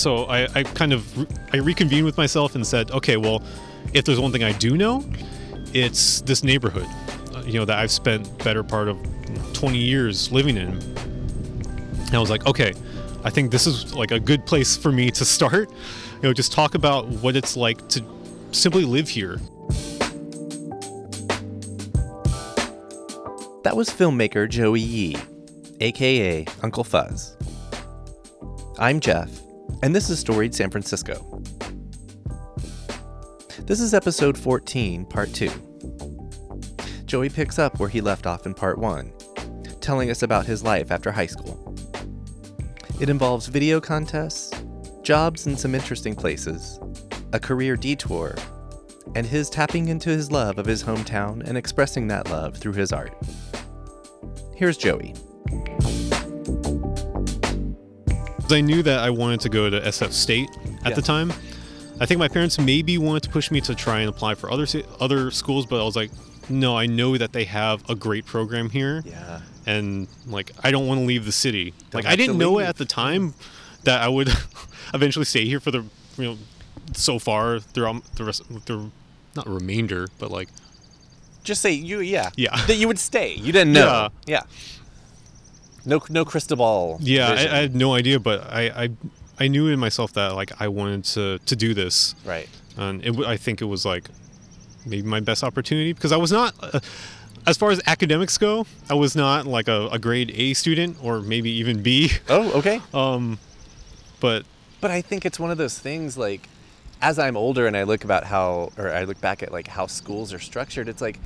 so I, I kind of re- I reconvened with myself and said, okay, well, if there's one thing I do know, it's this neighborhood, uh, you know, that I've spent better part of 20 years living in. And I was like, okay, I think this is like a good place for me to start. You know, just talk about what it's like to simply live here. That was filmmaker Joey Yee, aka Uncle Fuzz. I'm Jeff, and this is Storied San Francisco. This is episode 14, part 2. Joey picks up where he left off in part 1, telling us about his life after high school. It involves video contests, jobs in some interesting places, a career detour, and his tapping into his love of his hometown and expressing that love through his art. Here's Joey. I knew that I wanted to go to SF State at Yeah. the time. I think my parents maybe wanted to push me to try and apply for other other schools, but I was like, no, I know that they have a great program here, Yeah. and like I don't want to leave the city. Don't like I didn't know leave. at the time that I would eventually stay here for the you know so far throughout the rest the not remainder, but like Just say you, yeah. Yeah. That you would stay. You didn't know. Yeah. No, no crystal ball. yeah, I. I had no idea, but I, I I knew in myself that like I wanted to to do this. right. and it, I think it was like maybe my best opportunity because I was not, uh, as far as academics go, I was not like a, a grade A student or maybe even B. Oh, okay. Um, but But I think it's one of those things like, as I'm older and I look about how, or I look back at like how schools are structured, it's like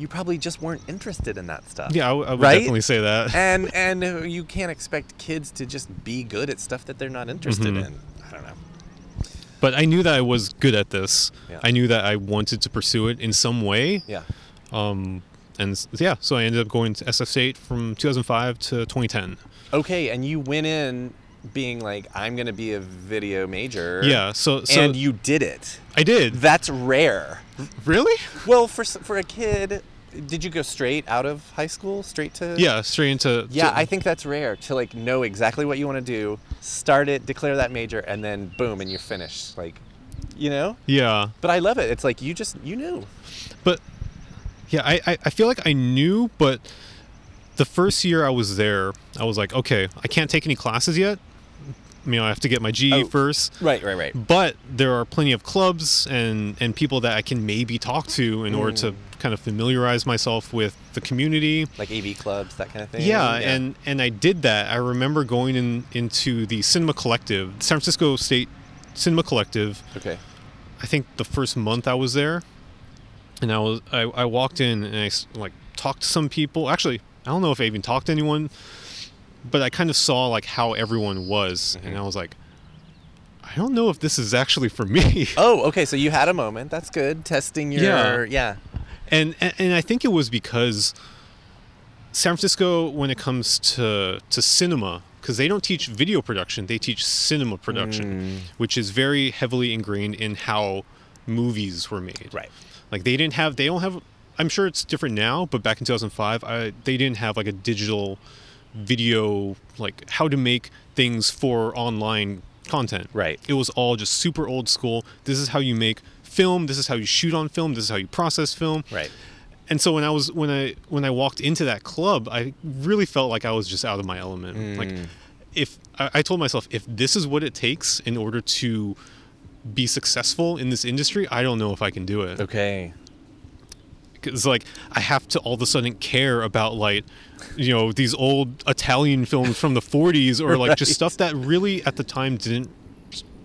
you probably just weren't interested in that stuff. yeah, I, w- I would Right? definitely say that. And and you can't expect kids to just be good at stuff that they're not interested Mhm. in. I don't know. But I knew that I was good at this. Yeah. I knew that I wanted to pursue it in some way. Yeah. Um, and yeah, so I ended up going to SF State from 2005 to 2010. Okay, and you went in being like, I'm gonna be a video major. Yeah, so so and you did it. I did. That's rare. really? Well, for for a kid, did you go straight out of high school, straight to? Yeah, straight into Yeah, to- I think that's rare to like know exactly what you want to do, start it, declare that major, and then boom, and you're finished. Like, you know. yeah. But I love it. It's like you just you knew. but yeah I, I i feel like i knew but the first year i was there i was like okay i can't take any classes yet you know i have to get my ge Oh. first Right, right, right. but there are plenty of clubs and and people that i can maybe talk to in order Mm. to kind of familiarize myself with the community Like AV clubs, that kind of thing. yeah, and and I did that. I remember going in into the Cinema Collective, San Francisco State Cinema Collective, okay. I think the first month I was there, and I was I, I walked in and I like talked to some people. Actually, I don't know if I even talked to anyone, but I kind of saw like how everyone was, and mm-hmm. I was like, I don't know if this is actually for me. Oh, okay. So you had a moment. That's good. Testing your Yeah. yeah. and, and and I think it was because San Francisco, when it comes to to cinema, because they don't teach video production, they teach cinema production, mm. which is very heavily ingrained in how movies were made. Right. Like they didn't have, they don't have. I'm sure it's different now, but back in 2005, I, they didn't have like a digital video, like how to make things for online content. Right. It was all just super old school. This is how you make film. This is how you shoot on film. This is how you process film. Right. And so when I was when I when I walked into that club, I really felt like I was just out of my element. Mm. Like if I, I told myself if this is what it takes in order to be successful in this industry, I don't know if I can do it. Okay. Because like I have to all of a sudden care about like you know these old Italian films from the 40s or like just stuff that really at the time didn't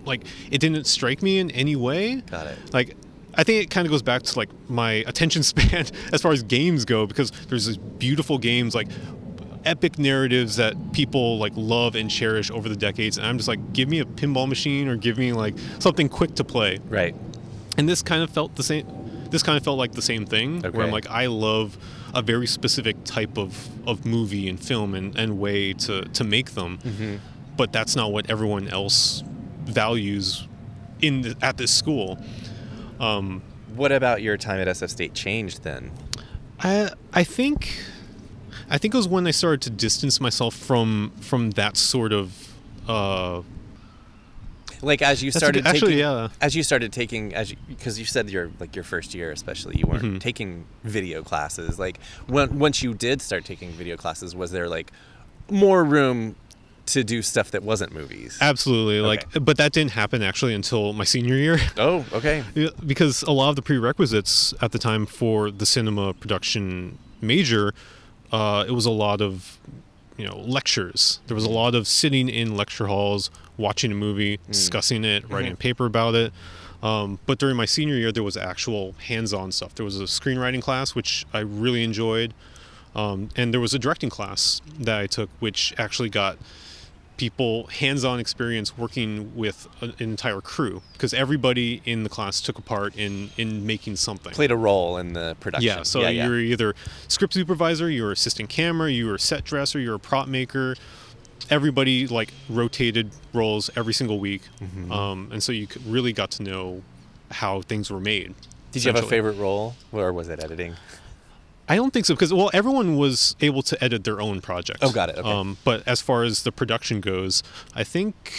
like it didn't strike me in any way. Got it. Like I think it kind of goes back to like my attention span as far as games go because there's these beautiful games like epic narratives that people like love and cherish over the decades and I'm just like give me a pinball machine or give me like something quick to play Right. and this kind of felt the same this kind of felt like the same thing where i'm like i love a very specific type of, of movie and film and, and way to, to make them Mm-hmm. but that's not what everyone else values in the, at this school um, What about your time at SF State changed then? I I think I think it was when I started to distance myself from from that sort of uh, like as you started good- actually, taking, yeah. as you started taking as because you, said your like your first year especially you weren't Mhm. taking video classes like when once you did start taking video classes was there like more room to do stuff that wasn't movies Absolutely. Like, but that didn't happen actually until my senior year. oh okay because a lot of the prerequisites at the time for the cinema production major, uh, it was a lot of, you know, lectures. There was a lot of sitting in lecture halls, watching a movie, discussing it, writing a paper about it. Um, but during my senior year, there was actual hands-on stuff. There was a screenwriting class, which I really enjoyed, um, and there was a directing class that I took, which actually got people hands-on experience working with an entire crew because everybody in the class took a part in in making something. Played a role in the production. Yeah so you're either script supervisor you're assistant camera you're a set dresser you're a prop maker everybody like rotated roles every single week Mm-hmm. um, and so you really got to know how things were made did you have a favorite role or was it editing I don't think so because well, everyone was able to edit their own project. Oh, got it, okay. Um, but as far as the production goes, I think,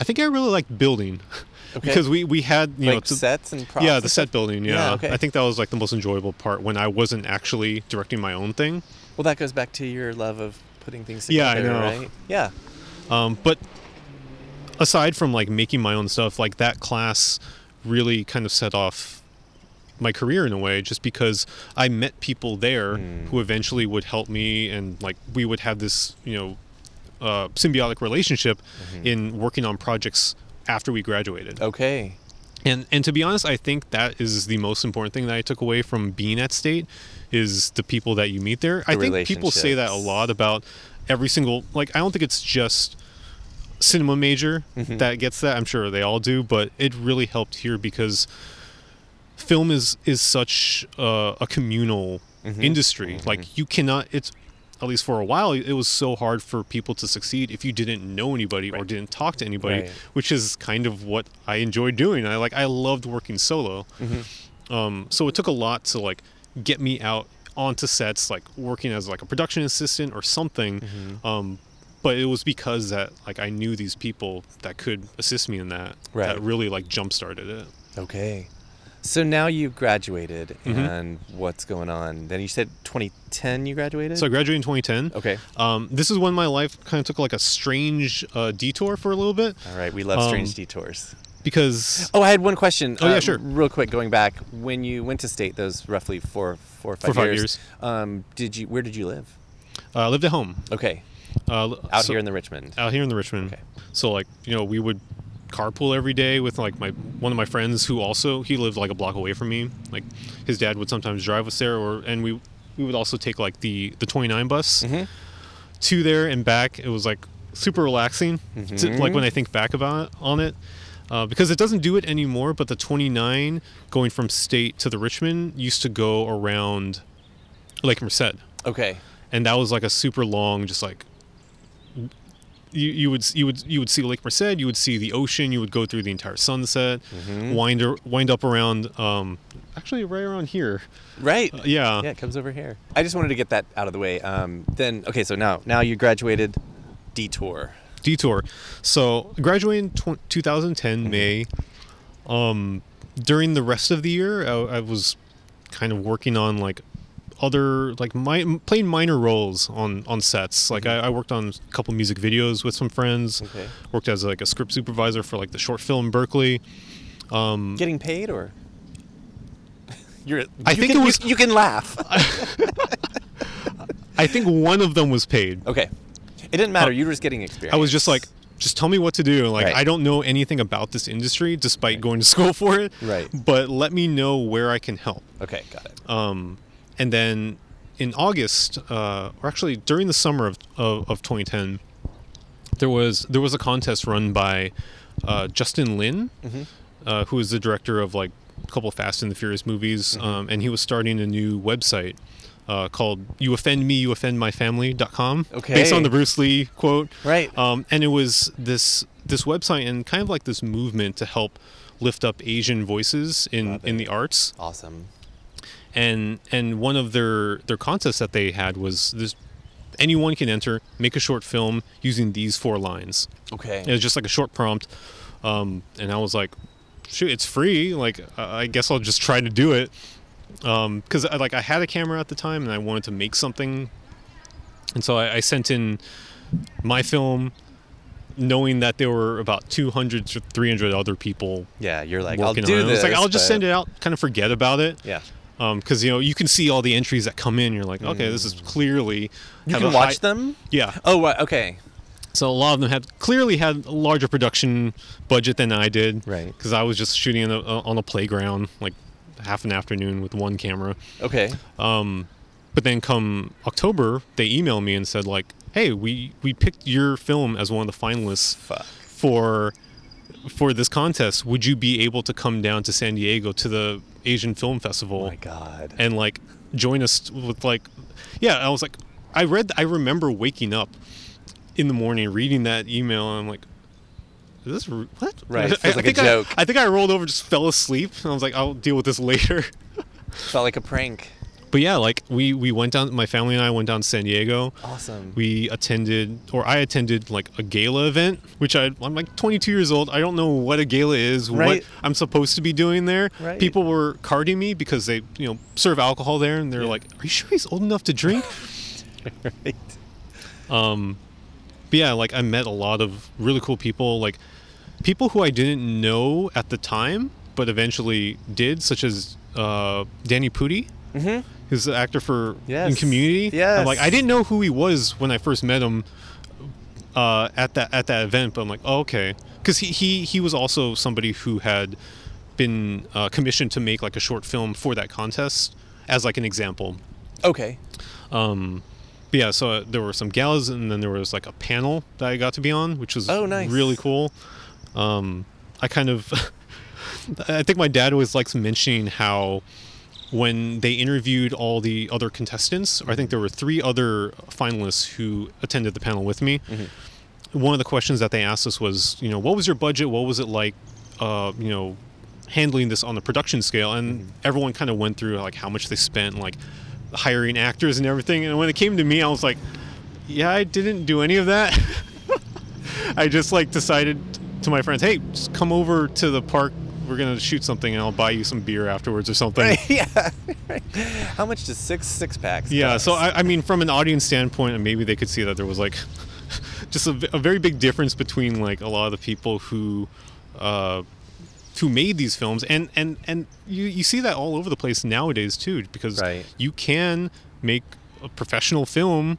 I think I really liked building, Okay. because we we had you know to- sets and props yeah the set building yeah. Yeah, okay. I think that was like the most enjoyable part when I wasn't actually directing my own thing. well that goes back to your love of putting things Yeah, I know. right yeah Um, but aside from like making my own stuff, like that class really kind of set off my career in a way just because I met people there Hmm. who eventually would help me and like we would have this, you know, uh, symbiotic relationship Mm-hmm. in working on projects after we graduated. okay And and to be honest, I think that is the most important thing that I took away from being at State is the people that you meet there. I think people say that a lot about every single like I don't think it's just cinema major Mm-hmm. that gets that. I'm sure they all do, but it really helped here because film is is such uh, a communal Mm-hmm. industry. Like you cannot it's at least for a while it was so hard for people to succeed if you didn't know anybody or didn't talk to anybody Right. which is kind of what I enjoyed doing. I like I loved working solo. Mm-hmm. Um, so it took a lot to like get me out onto sets, like working as like a production assistant or something. Mm-hmm. Um, but it was because that like I knew these people that could assist me in that Right. that really like jump started it. Okay. So now you graduated, Mhm. and what's going on? Then you said 2010 you graduated? So I graduated in 2010. okay. Um, this is when my life kind of took like a strange uh, detour for a little bit All right. We love strange Um, detours. Because Oh, I had one question. Oh, yeah, uh, sure. Real quick, going back, when you went to state, those roughly four, four or five, Four or five years, Um, did you? Where did you live? uh, I lived at home Okay, uh, out so- here in the Richmond. out here in the Richmond. Okay. So like you know we would carpool every day with like my one of my friends who also he lived like a block away from me. Like his dad would sometimes drive us there, or and we we would also take like the the 29 bus Mhm. to there and back. It was like super relaxing. to- Mhm. like when I think back about it, on it. Uh, because it doesn't do it anymore, but the 29 going from state to the Richmond used to go around Lake Merced Okay. and that was like a super long just like you, you would you would you would see Lake Merced, you would see the ocean, you would go through the entire sunset, Mm-hmm. wind wind up around um actually right around here. Right. Uh, yeah. yeah, it comes over here. I just wanted to get that out of the way. Um, then, okay, so now, now you graduated, detour. Detour. So graduating tw- 2010 May. Um during the rest of the year I, I was kind of working on like other like mi- playing minor roles on on sets. Like I, I worked on a couple music videos with some friends. Okay. Worked as like a script supervisor for like the short film Berkeley. Um, Getting paid or? You're. I you think can, it was- You, you can laugh. I think one of them was paid. okay. It didn't matter. you were just getting experience. I was just like, just tell me what to do. Like Right. I don't know anything about this industry, despite going to school for it. Right. But let me know where I can help. Okay, got it. Um, and then in August, uh, or actually during the summer of, of, of 2010, there was there was a contest run by uh, Justin Lin, Mm-hmm. uh, who is the director of like a couple Fast and the Furious movies, Mm-hmm. um, and he was starting a new website. Uh, called "You Offend Me, You Offend My Family.com," Okay. based on the Bruce Lee quote. Right. Um, and it was this this website and kind of like this movement to help lift up Asian voices in in the arts Awesome. and and one of their their contests that they had was this anyone can enter make a short film using these four lines Okay. it was just like a short prompt Um, and I was like, shoot, it's free. Like, I I guess I'll just try to do it. Um, cause I, like I had a camera at the time and I wanted to make something. And so I, I sent in my film knowing that there were about 200 to 300 other people Yeah, you're like, I'll do this. It's like, I'll just send it out, kind of forget about it. Yeah. Because, you know, you can see all the entries that come in. You're like, okay, this is clearly. Mm. You can watch high- them? Yeah. Oh, right, okay. So a lot of them had clearly had a larger production budget than I did. Right. Because I was just shooting in a, on a playground, like half an afternoon with one camera. Okay. Um, but then come October, they emailed me and said like, "Hey, we we picked your film as one of the finalists Fuck. for for this contest. Would you be able to come down to San Diego to the Asian Film Festival Oh my god. and like join us with like, yeah?" I was like, I read, I remember waking up in the morning reading that email, and I'm like. Is this what? Right, I, I like a think I- joke. I think I rolled over, just fell asleep, and I was like, "I'll deal with this later." Felt like a prank. But yeah, like we we went down. My family and I went down to San Diego. Awesome. We attended, or I attended, like a gala event, which I I'm like 22 years old. I don't know what a gala is, Right. what I'm supposed to be doing there. Right. People were carding me because they you know serve alcohol there, and they're Yeah. like, "Are you sure he's old enough to drink?" right. um, but yeah, like I met a lot of really cool people, like people who I didn't know at the time, but eventually did, such as uh, Danny Pudi. Mm-hmm. He's the actor for in Community. Yeah, like I didn't know who he was when I first met him uh, at that at that event, but I'm like, oh, okay, because he, he he was also somebody who had been uh, commissioned to make like a short film for that contest as like an example. Okay. Um, but yeah, so uh, there were some galas, and then there was like a panel that I got to be on, which was Oh, nice. really cool. Um, I kind of, I think my dad always likes mentioning how when they interviewed all the other contestants, or I think there were three other finalists who attended the panel with me. Mm-hmm. One of the questions that they asked us was, you know, what was your budget? What was it like, uh, you know, handling this on the production scale? And Mm-hmm. everyone kind of went through like how much they spent, like hiring actors and everything. And when it came to me, I was like, yeah, I didn't do any of that. I just like decided to my friends, hey, just come over to the park. We're gonna shoot something, and I'll buy you some beer afterwards or something. Right. Yeah. How much does six six packs? Yeah, cost? so I, I mean, from an audience standpoint, maybe they could see that there was like just a very big difference between like a lot of the people who uh, who made these films, and and and you you see that all over the place nowadays too, because Right. you can make a professional film,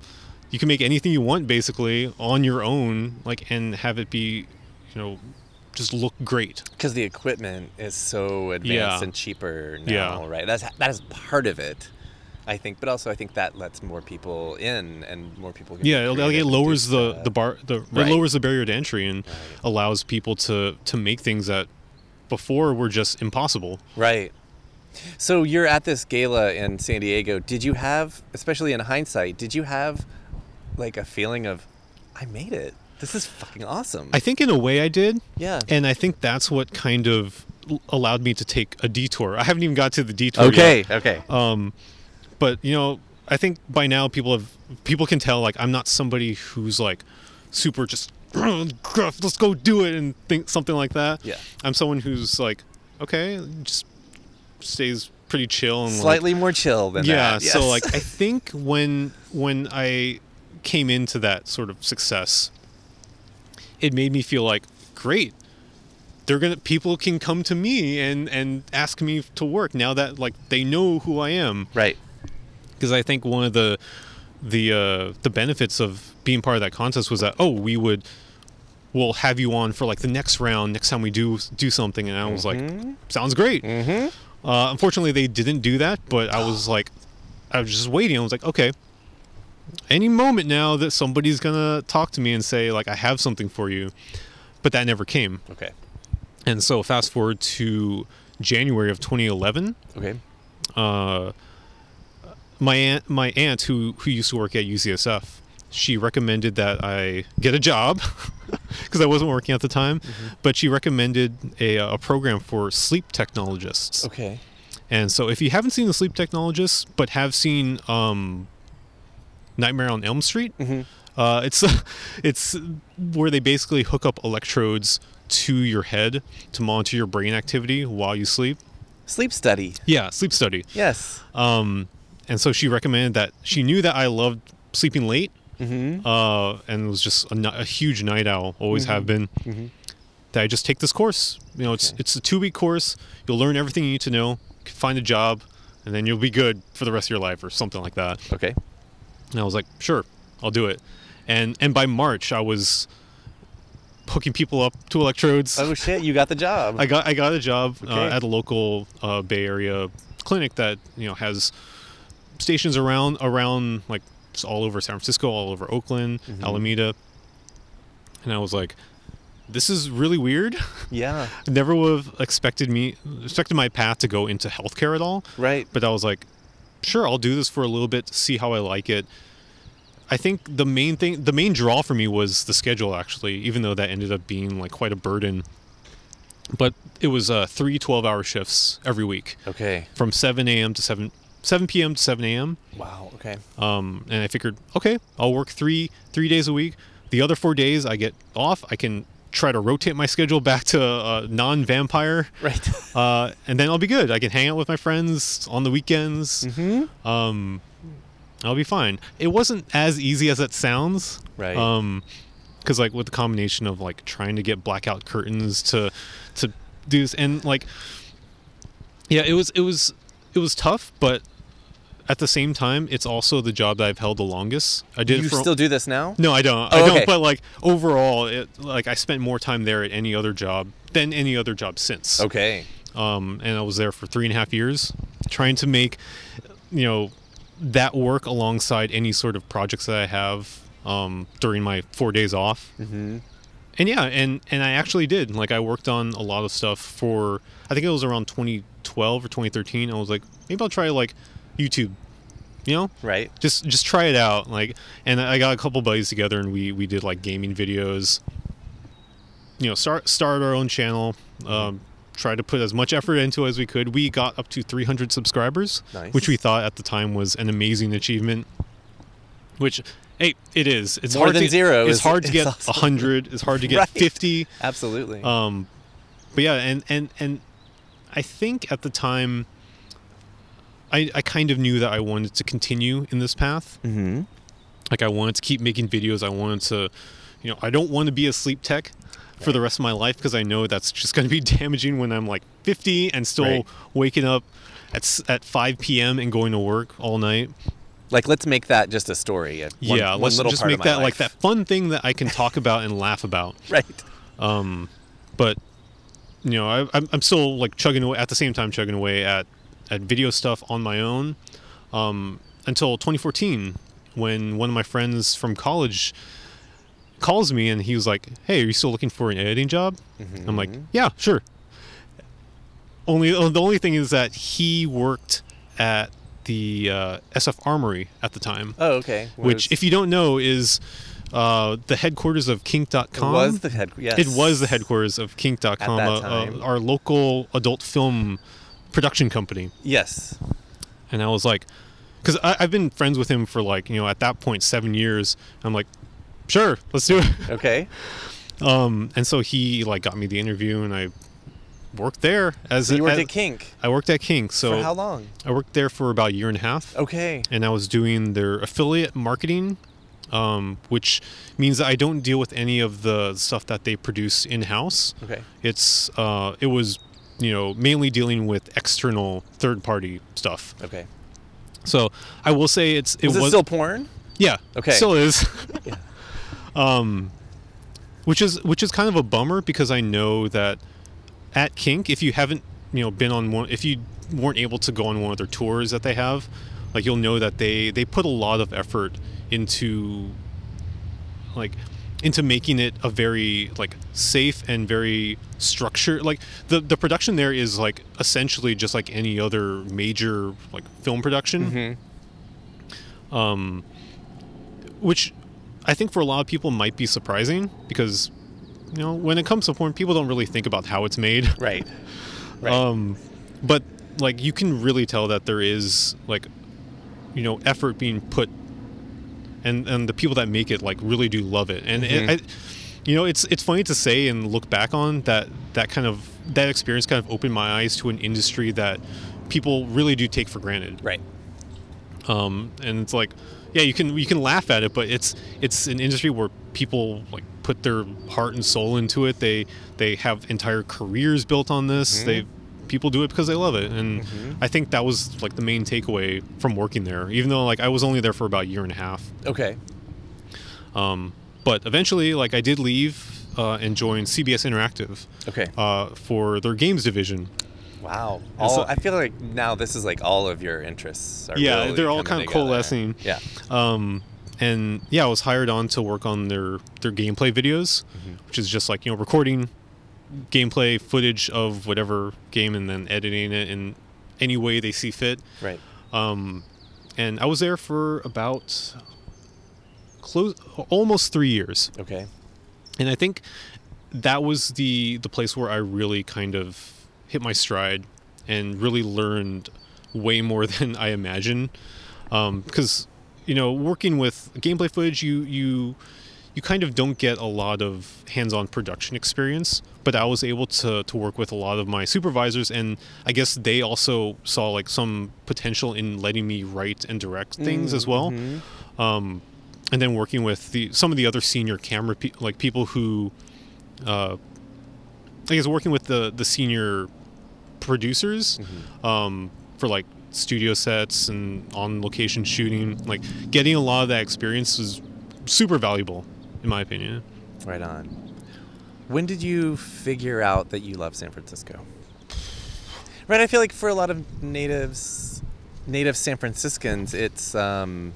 you can make anything you want basically on your own, like and have it be, you know, just look great. because the equipment is so advanced Yeah. and cheaper now, Yeah. right? That's that is part of it, I think. But also, I think that lets more people in, and more people. Can Yeah, it, it lowers the the bar the it Right. lowers the barrier to entry and Right. allows people to to make things that before were just impossible. Right. So you're at this gala in San Diego. Did you have, especially in hindsight, did you have like a feeling of, I made it. This is fucking awesome. I think in a way I did, yeah. and I think that's what kind of allowed me to take a detour. I haven't even got to the detour okay. yet. Okay. Um, but you know, I think by now people have people can tell like I'm not somebody who's like super just let's go do it and think something like that. Yeah. I'm someone who's like, okay, just stays pretty chill and like, Slightly more chill than yeah that. so like i think when when i came into that sort of success it made me feel like great they're gonna people can come to me and and ask me to work now that like they know who i am right. because i think one of the the uh the benefits of being part of that contest was that oh we would we'll have you on for like the next round next time we do do something and i was like sounds great Mm-hmm. uh, unfortunately, they didn't do that, but I was like, I was just waiting. I was like, okay, any moment now that somebody's gonna talk to me and say like, I have something for you, but that never came. Okay. And so fast forward to January of 2011. Okay. Uh, my aunt, my aunt who who used to work at UCSF, she recommended that I get a job because I wasn't working at the time, but she recommended a, a program for sleep technologists. Okay. And so, if you haven't seen the Sleep Technologists, but have seen um, Nightmare on Elm Street, Mhm. uh, it's it's where they basically hook up electrodes to your head to monitor your brain activity while you sleep. Sleep study. Yeah, sleep study. Yes. Um, and so she recommended that she knew that I loved sleeping late, Mm-hmm. uh, and was just a, a huge night owl, always have been. Mhm. That I just take this course. You know, it's Okay. it's a two week course. You'll learn everything you need to know, find a job, and then you'll be good for the rest of your life, or something like that. Okay. And I was like, sure, I'll do it. And and by March, I was hooking people up to electrodes. Oh shit! You got the job. I got I got a job uh, at a local uh, Bay Area clinic that you know has stations around around like just all over San Francisco, all over Oakland, Mhm. Alameda, and I was like, this is really weird. yeah. Never would have expected me expected my path to go into healthcare at all. Right. But I was like, sure, I'll do this for a little bit, see how I like it. I think the main thing, the main draw for me was the schedule, actually, even though that ended up being like quite a burden. But it was uh, three 12 hour shifts every week Okay. from 7 a.m. to 7, 7 p.m. to 7 a.m. Wow. Okay. Um, and I figured, okay, I'll work three three days a week. The other four days I get off. I can try to rotate my schedule back to uh, non-vampire, Right. uh, and then I'll be good. I can hang out with my friends on the weekends mm-hmm. um, I'll be fine. It wasn't as easy as it sounds. Right. Um, because like with the combination of like trying to get blackout curtains to to do this and like yeah, it was it was it was tough, but at the same time, it's also the job that I've held the longest. I did you for still do this now? no, I don't. Oh, I don't. okay. But like overall, it like I spent more time there at any other job than any other job since Okay. um, and I was there for three and a half years, trying to make, you know, that work alongside any sort of projects that I have um, during my four days off. Mm-hmm. And yeah, and and I actually did. Like I worked on a lot of stuff for. I think it was around 2012 or 2013. I was like, maybe I'll try like YouTube. You know, Right. just just try it out. Like, and I got a couple buddies together, and we we did like gaming videos. You know, start start our own channel. Um, try to put as much effort into it as we could. We got up to 300 subscribers, Nice. which we thought at the time was an amazing achievement. Which, hey, it is. It's More hard than to, zero It's is- hard to get awesome. 100. It's hard to get Right. 50. Absolutely. Um, but yeah, and and and I think at the time, I I kind of knew that I wanted to continue in this path. mm-hmm. Like I wanted to keep making videos. I wanted to, you know, I don't want to be a sleep tech for the rest of my life because I know that's just going to be damaging when I'm like 50 and still Right. waking up at at 5 p.m. and going to work all night. Like, let's make that just a story. a- One, yeah, one let's just make that like that fun thing that I can talk about and laugh about. Right. Um, but you know, I, I'm I'm still like chugging away at the same time, chugging away at at video stuff on my own um, until 2014, when one of my friends from college calls me and he was like, "Hey, are you still looking for an editing job?" I'm like, Mhm. "Yeah, sure." Only uh, the only thing is that he worked at the uh, SF Armory at the time, Oh, okay. which, if you don't know, is uh, the headquarters of Kink.com. it was the head. Yes. It was the headquarters of Kink.com, uh, uh, our local adult film production company. Yes. And I was like, because I've been friends with him for like, you know, at that point, seven years. I'm like, sure, let's do it. Okay. Um, and so he like got me the interview, and I worked there as So you worked as- at Kink I worked at Kink. So for how long? I worked there for about a year and a half. Okay. and I was doing their affiliate marketing, um, which means that I don't deal with any of the stuff that they produce in house. Okay. It's uh, it was you know mainly dealing with external third party stuff. Okay. So I will say it's it Was was it still porn? yeah Okay. still is. Yeah. um, which is which is kind of a bummer because I know that at Kink, if you haven't you know been on one, if you weren't able to go on one of their tours that they have, like you'll know that they they put a lot of effort into like into making it a very like safe and very structured like the the production there is like essentially just like any other major like film production Mm-hmm. um, which I think for a lot of people might be surprising because you know when it comes to porn, people don't really think about how it's made. Right. Right. Um, but like you can really tell that there is like you know effort being put, and and the people that make it like really do love it, and Mhm. it, I, you know, it's it's funny to say and look back on that that kind of that experience kind of opened my eyes to an industry that people really do take for granted. Right. Um, and it's like, yeah, you can you can laugh at it, but it's it's an industry where people like put their heart and soul into it. They they have entire careers built on this. They people do it because they love it, and I think that was like the main takeaway from working there. Even though like I was only there for about a year and a half. Okay. Um, but eventually, like I did leave uh, and join CBS Interactive Okay. uh, for their games division. Wow. And so- I feel like now this is like all of your interests. Are Yeah, really they're all kind of together. coalescing. Yeah. Um, and yeah, I was hired on to work on their their gameplay videos, Mm-hmm. which is just like you know recording gameplay footage of whatever game and then editing it in any way they see fit. Right. Um, and I was there for about close almost three years. Okay. and I think that was the the place where I really kind of hit my stride and really learned way more than I imagined. Because you know, working with gameplay footage, you you you kind of don't get a lot of hands-on production experience. But I was able to to work with a lot of my supervisors, and I guess they also saw like some potential in letting me write and direct things as well. Um, and then working with the some of the other senior camera pe- like people who uh, I guess working with the the senior producers um, for like studio sets and on location shooting like getting a lot of that experience was super valuable in my opinion. Right on. When did you figure out that you love San Francisco? Right. I feel like for a lot of natives, native San Franciscans, it's um,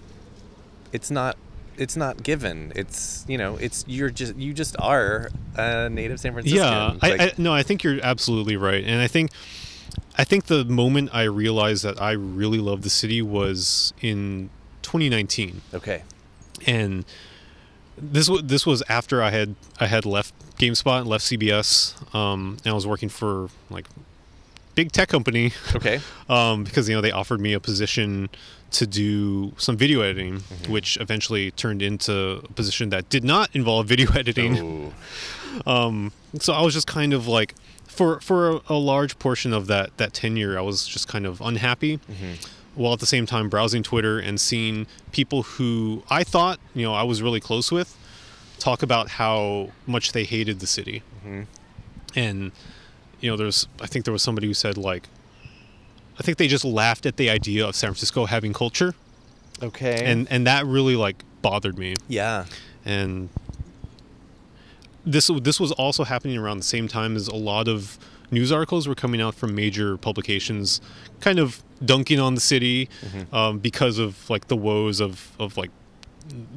it's not. It's not given. It's you know. It's you're just you just are a native San Franciscan. yeah I, Like- I no i think you're absolutely right and i think i think the moment i realized that i really love the city was in 2019 okay. and this was this was after I had I had left GameSpot and left CBS, um, and I was working for like big tech company Okay. um, because you know they offered me a position to do some video editing, which eventually turned into a position that did not involve video editing. Ooh. Um, so I was just kind of like for for a, a large portion of that that tenure, I was just kind of unhappy. While at the same time browsing Twitter and seeing people who I thought you know I was really close with talk about how much they hated the city, and you know there's I think there was somebody who said like I think they just laughed at the idea of San Francisco having culture, Okay. and and that really like bothered me. Yeah. and this this was also happening around the same time as a lot of news articles were coming out from major publications, kind of dunking on the city um, because of like the woes of of like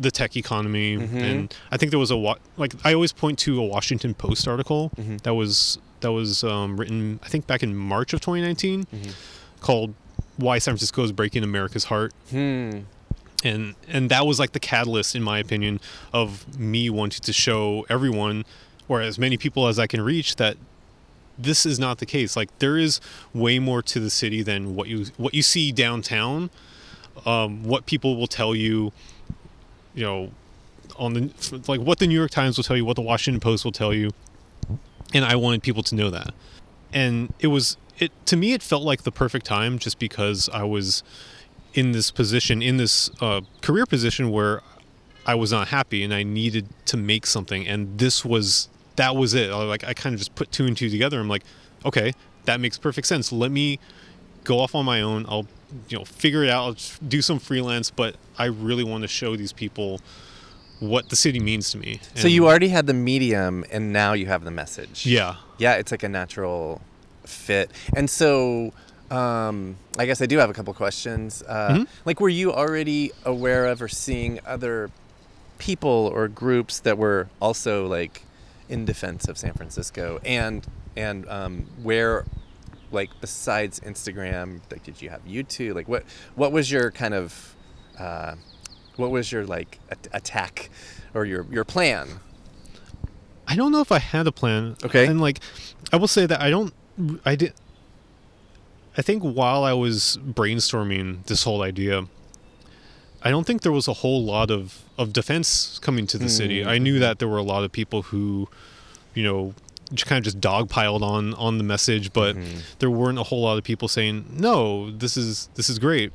the tech economy. And I think there was a wa- like I always point to a Washington Post article that was that was um, written I think back in March of 2019 called "Why San Francisco is Breaking America's Heart." Hmm. and and that was like the catalyst in my opinion of me wanting to show everyone or as many people as i can reach that this is not the case like there is way more to the city than what you what you see downtown um, what people will tell you you know on the like what the new york times will tell you what the washington post will tell you and i wanted people to know that. And it was it to me it felt like the perfect time just because i was in this position in this uh, career position where i was not happy and i needed to make something. And this was that was it. Like i kind of just put two and two together. I'm like okay that makes perfect sense. Let me go off on my own. I'll you know figure it out do some freelance but i really want to show these people what the city means to me So you already had the medium, and now you have the message. yeah Yeah, it's like a natural fit. And so, um, I guess I do have a couple questions. Uh, Mhm. Like, were you already aware of or seeing other people or groups that were also like in defense of San Francisco? And and um, where, like, besides Instagram, like, did you have YouTube? Like, what what was your kind of uh, what was your like at- attack or your your plan? I don't know if I had a plan. Okay. And like, I will say that I don't. I did. I think while I was brainstorming this whole idea, I don't think there was a whole lot of of defense coming to the city. I knew that there were a lot of people who, you know, just kind of just dogpiled on on the message, but there weren't a whole lot of people saying no. This is this is great,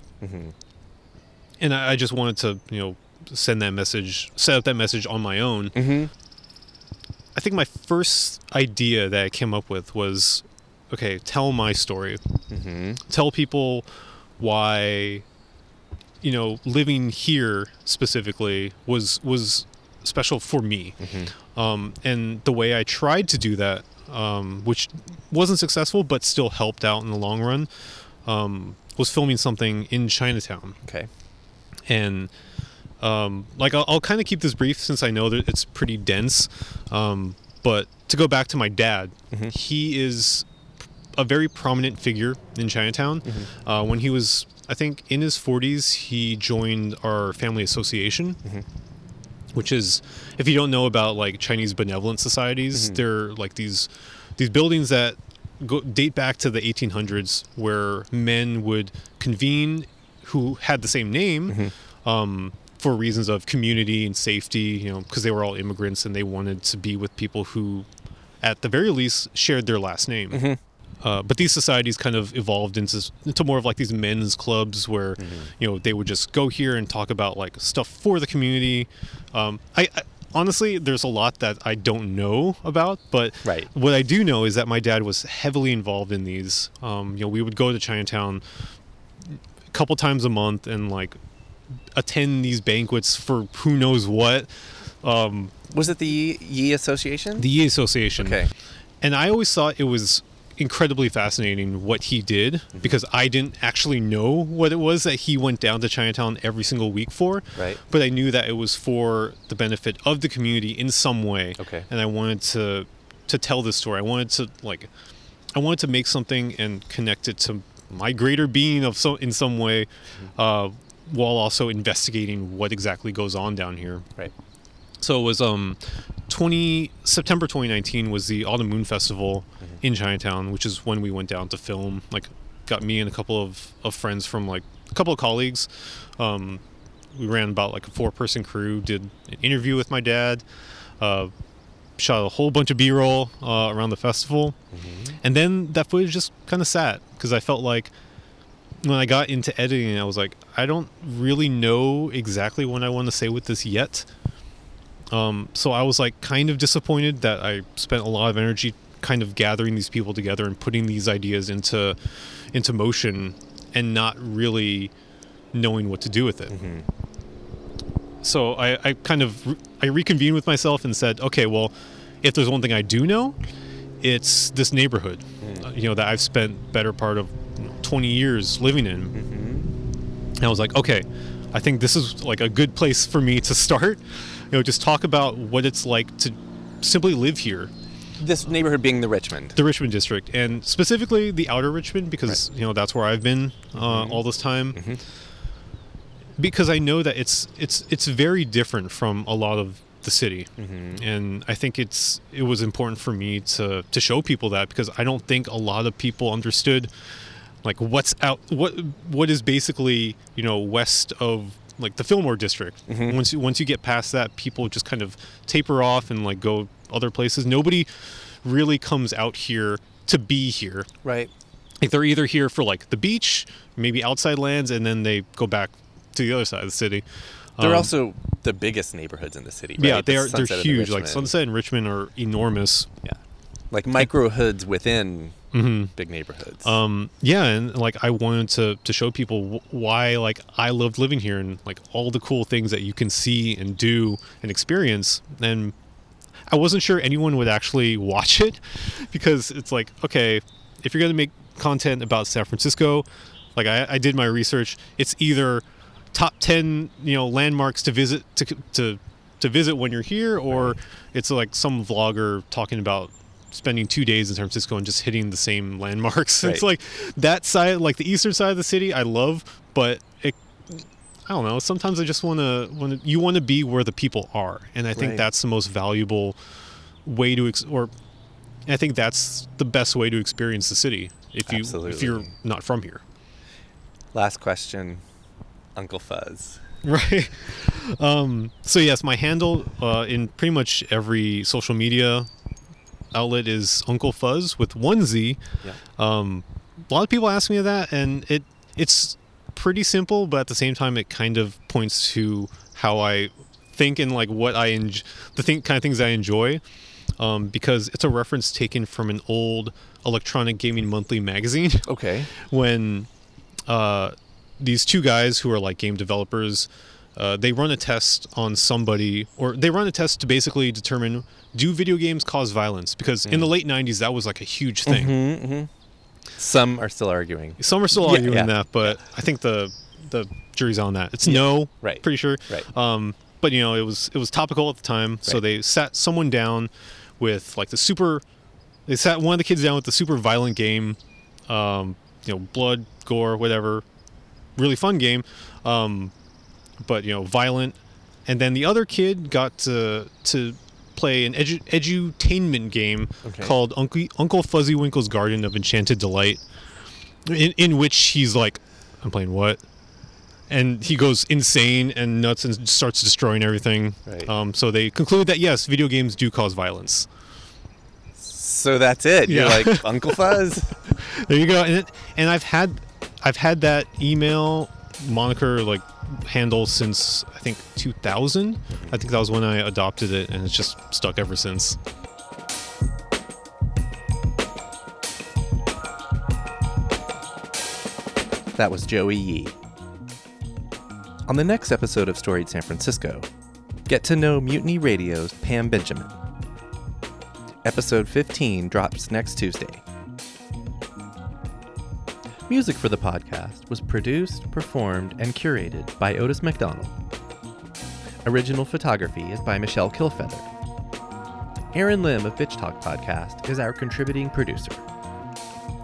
and I, I just wanted to you know send that message, set up that message on my own. Mm-hmm. I think my first idea that I came up with was, okay, tell my story. Mm-hmm. Tell people why, you know, living here specifically was was special for me. Um, and the way I tried to do that, um, which wasn't successful but still helped out in the long run, um, was filming something in Chinatown Okay. and um, like I'll, I'll kind of keep this brief since I know that it's pretty dense. Um, but to go back to my dad, he is a very prominent figure in Chinatown. Uh, when he was, I think, in his 40s, he joined our family association, which is, if you don't know about like Chinese benevolent societies, mm-hmm. they're like these these buildings that go date back to the 1800s, where men would convene who had the same name. Mm-hmm. Um, for reasons of community and safety, you know, because they were all immigrants and they wanted to be with people who, at the very least, shared their last name. Mm-hmm. Uh, but these societies kind of evolved into into more of like these men's clubs where, you know, they would just go here and talk about like stuff for the community. Um, I, I honestly, there's a lot that I don't know about, but Right. what I do know is that my dad was heavily involved in these. Um, you know, we would go to Chinatown a couple times a month and like attend these banquets for who knows what. Um, Was it the Yi Yi Association? the Yi Association. okay. And I always thought it was incredibly fascinating what he did Mm-hmm. because I didn't actually know what it was that he went down to Chinatown every single week for. Right. But I knew that it was for the benefit of the community in some way. Okay. And I wanted to to tell this story. I wanted to like I wanted to make something and connect it to my greater being of so in some way Mm-hmm. uh, while also investigating what exactly goes on down here. Right. So it was um 20 September 2019 was the Autumn Moon Festival in Chinatown, which is when we went down to film. Like got me and a couple of, of friends from like a couple of colleagues. Um, we ran about like a four person crew, did an interview with my dad, uh, shot a whole bunch of B roll uh, around the festival. And then that footage just kind of sat because I felt like when I got into editing, I was like, I don't really know exactly what I want to say with this yet. Um, so I was like kind of disappointed that I spent a lot of energy kind of gathering these people together and putting these ideas into into motion and not really knowing what to do with it. So I, I kind of re- I reconvened with myself and said, okay, well, if there's one thing I do know, it's this neighborhood, uh, you know, that I've spent better part of you know, 20 years living in. And I was like, okay, I think this is like a good place for me to start. You know, just talk about what it's like to simply live here, This neighborhood being the Richmond. the Richmond district, and specifically the outer Richmond, because you know that's where I've been uh, mm-hmm. all this time. Mm-hmm. Because I know that it's it's it's very different from a lot of the city, mm-hmm. and I think it's it was important for me to to show people that because I don't think a lot of people understood like what's out what what is basically you know west of like the Fillmore district. Once you once you get past that, people just kind of taper off and like go other places. Nobody really comes out here to be here. Right. Like they're either here for like the beach, maybe outside lands, and then they go back to the other side of the city. They're Um, also the biggest neighborhoods in the city. yeah, right? they The are they're Sunset and the huge. Like Sunset and Richmond are enormous. Yeah. Like micro hoods within hmm big neighborhoods. um yeah and like i wanted to to show people wh- why like i loved living here and like all the cool things that you can see and do and experience and i wasn't sure anyone would actually watch it because it's like okay if you're going to make content about san francisco like I, I did my research it's either top 10 you know landmarks to visit to to to visit when you're here or it's like some vlogger talking about spending two days in San Francisco and just hitting the same landmarks. It's like that side, like the eastern side of the city, I love, but it, I don't know. Sometimes I just want to, want you want to be where the people are, and I think Right. that's the most valuable way to, ex- or I think that's the best way to experience the city if you if you're not from here. Last question, Uncle Fuzz. right. Um, so yes, my handle uh, in pretty much every social media outlet is Uncle Fuzz with one Z. Yeah. Um, a lot of people ask me that, and it it's pretty simple, but at the same time, it kind of points to how I think and like what I enjoy, the thing, kind of things I enjoy, um, because it's a reference taken from an old electronic gaming monthly magazine Okay. when uh, these two guys who are like game developers uh, they run a test on somebody or they run a test to basically determine do video games cause violence? Because in the late 90s that was like a huge thing. Mm-hmm, Some are still arguing. some are still Yeah, arguing yeah. that but i think the the jury's on that. It's no Right. pretty sure. Right. um but you know it was it was topical at the time so they sat someone down with like the super they sat one of the kids down with the super violent game um you know blood gore whatever really fun game um but you know violent and then the other kid got to to play an edu- edutainment game Okay. called uncle uncle fuzzy winkle's garden of enchanted delight in, in which he's like i'm playing what and he goes insane and nuts and starts destroying everything Right. um, so they conclude that yes video games do cause violence So that's it. You're like Uncle Fuzz. there you go and, it, and i've had i've had that email moniker like handle since i think 2000 i think that was when i adopted it and it's just stuck ever since That was Joey Yee. On the next episode of Storied San Francisco, get to know Mutiny Radio's Pam Benjamin. Episode 15 drops next Tuesday. Music for the podcast was produced, performed, and curated by Otis McDonald. Original photography is by Michelle Kilfeather. Aaron Lim of Bitch Talk Podcast is our contributing producer.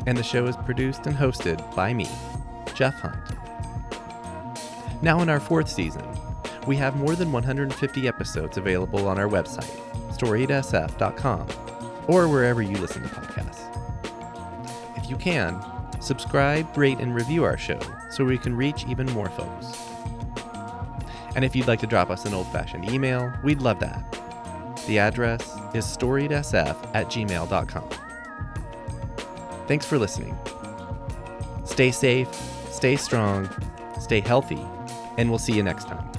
And the show is produced and hosted by me, Jeff Hunt. Now, in our fourth season, we have more than 150 episodes available on our website, storiedsf.com, or wherever you listen to podcasts. If you can, subscribe, rate, and review our show so we can reach even more folks. And if you'd like to drop us an old fashioned email, we'd love that. The address is storiedsf at gmail.com. Thanks for listening. Stay safe, stay strong, stay healthy, and we'll see you next time.